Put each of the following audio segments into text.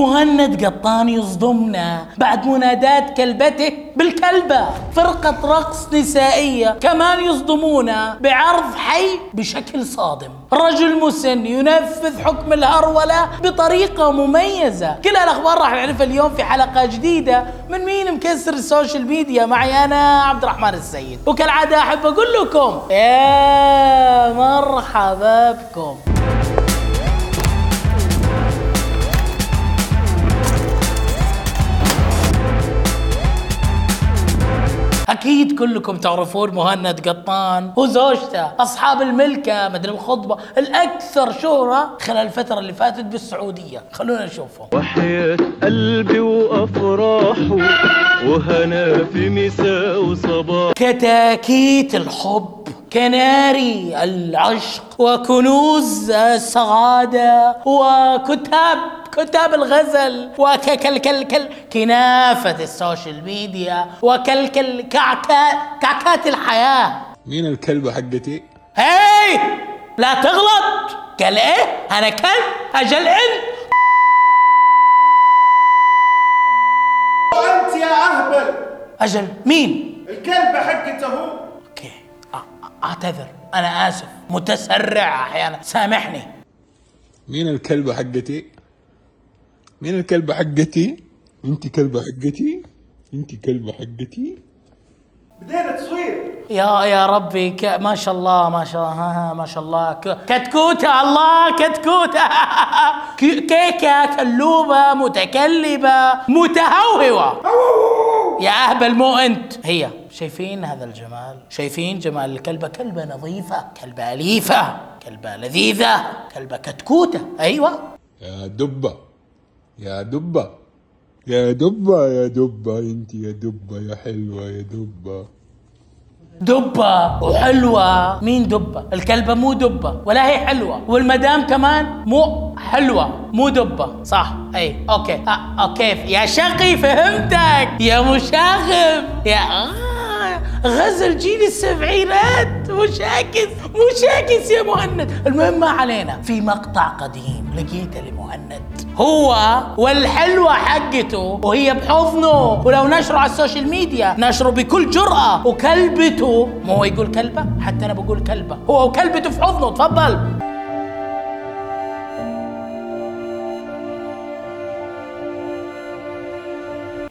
مهند قطان يصدمنا بعد منادات كلبته بالكلبة. فرقة رقص نسائية كمان يصدمونا بعرض حي بشكل صادم. رجل مسن ينفذ حكم الهرولة بطريقة مميزة. كل الأخبار راح نعرفها اليوم في حلقة جديدة من مين مكسر السوشيال ميديا. معي أنا عبد الرحمن السيد. وكالعادة أحب أقول لكم يا مرحبا بكم. أكيد كلكم تعرفون مهند قطان وزوجته أصحاب الملكة مدري الخطبه الأكثر شهرة خلال الفترة اللي فاتت بالسعودية. خلونا نشوفهم. وحياة قلبي وأفراحه وهنا في مساء وصباح. كتاكيت الحب. كناري العشق وكنوز السعادة وكتاب كتاب الغزل وككلكلكل كنافة ال social media وكلكل كعكات كعكات الحياة. مين الكلبة حقتي؟ هاي! لا تغلط! قال إيه؟ أنا كلب أجل انت وأنت يا أهبل. أجل مين؟ الكلبة حقته. هو اعتذر أنا آسف. متسرع أحيانا. سامحني. مين الكلبة حقتي؟ مين الكلبة حقتي؟ أنت كلبة حقتي؟ أنت كلبة حقتي؟ بدينا تصوير. يا يا ربي ك... ما شاء الله ما شاء الله ها ها ما شاء الله. ك... كتكوتة الله كتكوتة. ك- كيكة كلوبة متكلبة متهوهوة. يا أهبل مو أنت. هي. شايفين هذا الجمال؟ شايفين جمال الكلبة؟ كلبة نظيفة كلبة أليفة كلبة لذيذة كلبة كتكوتة. أيوة. يا دبة يا دبة يا دبة يا دبة أنت يا دبة يا حلوة يا دبة. دبة وحلوة. مين دبة؟ الكلبة مو دبة ولا هي حلوة. والمدام كمان مو حلوة مو دبة. صح. أي. okay. آه okay. يا شقي فهمتك. يا مشاغب. يا آه. غزل جيل السبعينات. مشاكس مشاكس يا مهند. المهم ما علينا. في مقطع قديم لقيته لمهند. هو والحلوة حقته وهي بحضنه. ولو نشره على ال social media نشره بكل جرأة. وكلبته مو هو يقول كلبة؟ حتى أنا بقول كلبة. هو وكلبته في حضنه. تفضل.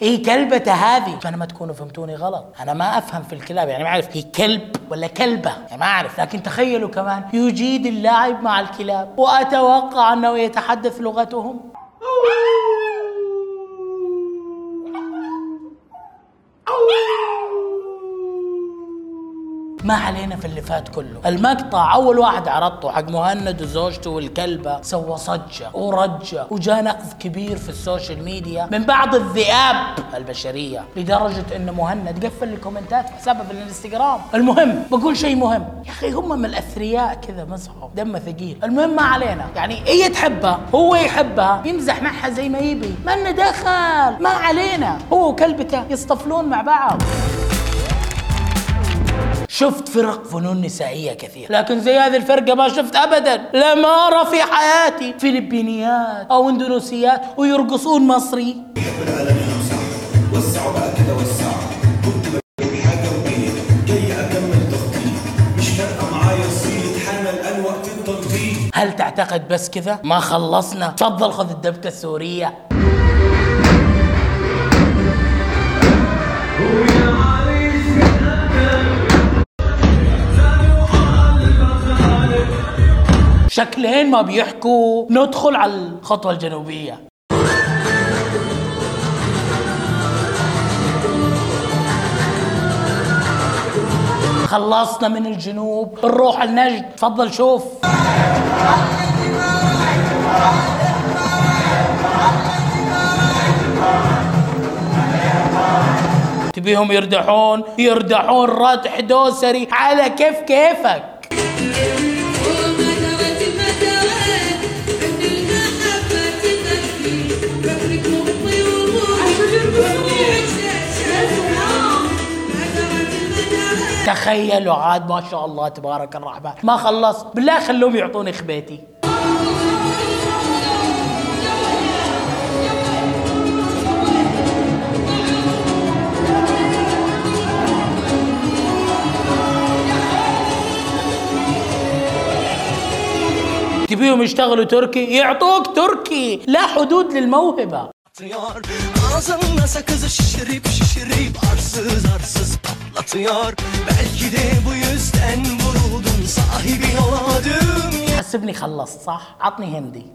إيه كلبته هذه؟ عشان ما تكونوا فهمتوني غلط. أنا ما أفهم في الكلاب يعني ما أعرف هي كلب ولا كلبة يعني ما أعرف. لكن تخيلوا كمان يجيد اللاعب مع الكلاب وأتوقع أنه يتحدث لغتهم. ما علينا في اللي فات كله. المقطع أول واحد عرضته حق مهند وزوجته والكلبة سوى صجة ورجة وجاء نقد كبير في ال social media من بعض الذئاب البشرية لدرجة إن مهند قفل الكومنتات حسابه في الانستغرام. المهم بقول شيء مهم. يا أخي هم من الأثرياء كذا مزحوا دمه ثقيل. المهم ما علينا. يعني هي تحبها هو يحبها يمزح معها زي ما يبي. ما لنا دخل. ما علينا. هو وكلبته يصطفلون مع بعض. شفت فرق فنون نسائية كثير لكن زي هذه الفرقة ما شفت أبدا. لم أرى في حياتي فلبينيات أو إندونيسيات ويرقصون مصري هل تعتقد بس كذا؟ ما خلصنا. تفضل خذ الدبكة السورية. شكلين ما بيحكوا. ندخل على الخطوة الجنوبية. خلصنا من الجنوب. نروح على النجد. تفضل شوف. تبيهم يردحون. يردحون ردح دوسري. على كيف كيفك؟ تخيلوا عاد ما شاء الله تبارك الرحمن. ما خلصت بالله خلوهم يعطوني خبيتي. تبيهم يشتغلوا تركي؟ يعطوك تركي. لا حدود للموهبة. Ağzında sakızı şişirip şişirip arsız arsız patlatıyor Belki de bu yüzden vuruldum sahibin olamadım ya حسبني خلصت صح عطني هندي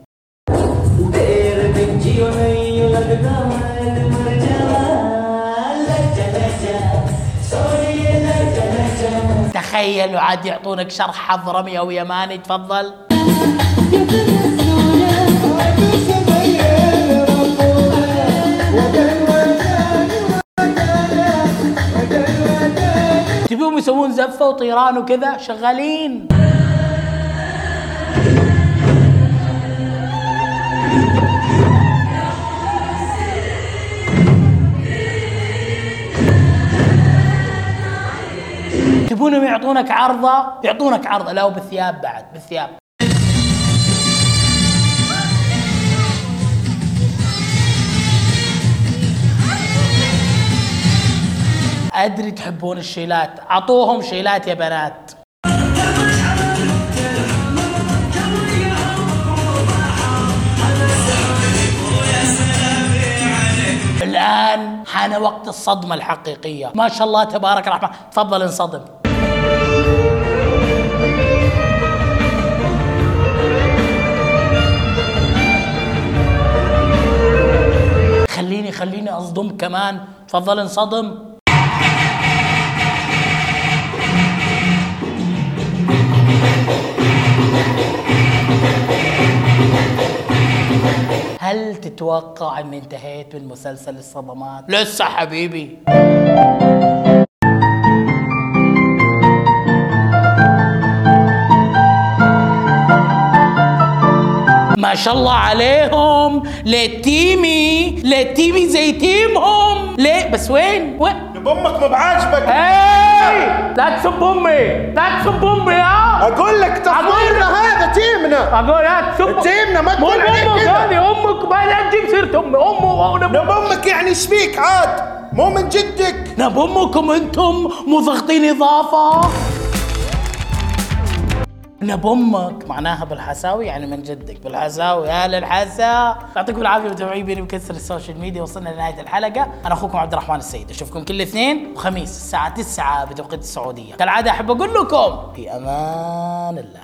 تخيل وعاد يعطونك شرح حضرمي أو يماني تفضل يسوون زفه وطيران وكذا شغالين. تبونهم يعطونك عرضة؟ يعطونك عرضة لا وبالثياب بعد بالثياب. أدري تحبون الشيلات. أعطوهم شيلات يا بنات. الآن حان وقت الصدمة الحقيقية. ما شاء الله تبارك الرحمن. تفضل انصدم. خليني خليني أصدم كمان. تفضل انصدم. هل تتوقع اني انتهيت من مسلسل الصدمات؟ لسه حبيبي. ما شاء الله عليهم. ليه تيمي ليه تيمي زي تيمهم. ليه؟ بس وين؟ وين؟ بامك ما بعاجبك. هاي! لا تسب أمي لا تسب أمي ها أقول لك تصويرنا هذا تيمنا أقول لا تسب تيمنا ما تقول كذا. هذه أمك ما لا تجيب سيرة امي أمه نب أمك يعني إيش فيك؟ عاد مو من جدك. نب أمكم أنتم مو ضاغطين إضافة. نب أمك معناها بالحساوي يعني من جدك. بالحساوي يا للحسا يعطيكم العافية متابعين بيني وكسر السوشيال ميديا. وصلنا لنهاية الحلقة. أنا أخوكم عبد الرحمن السيد. أشوفكم كل اثنين وخميس الساعة 9 بتوقيت السعودية. كالعادة أحب أقول لكم في أمان الله.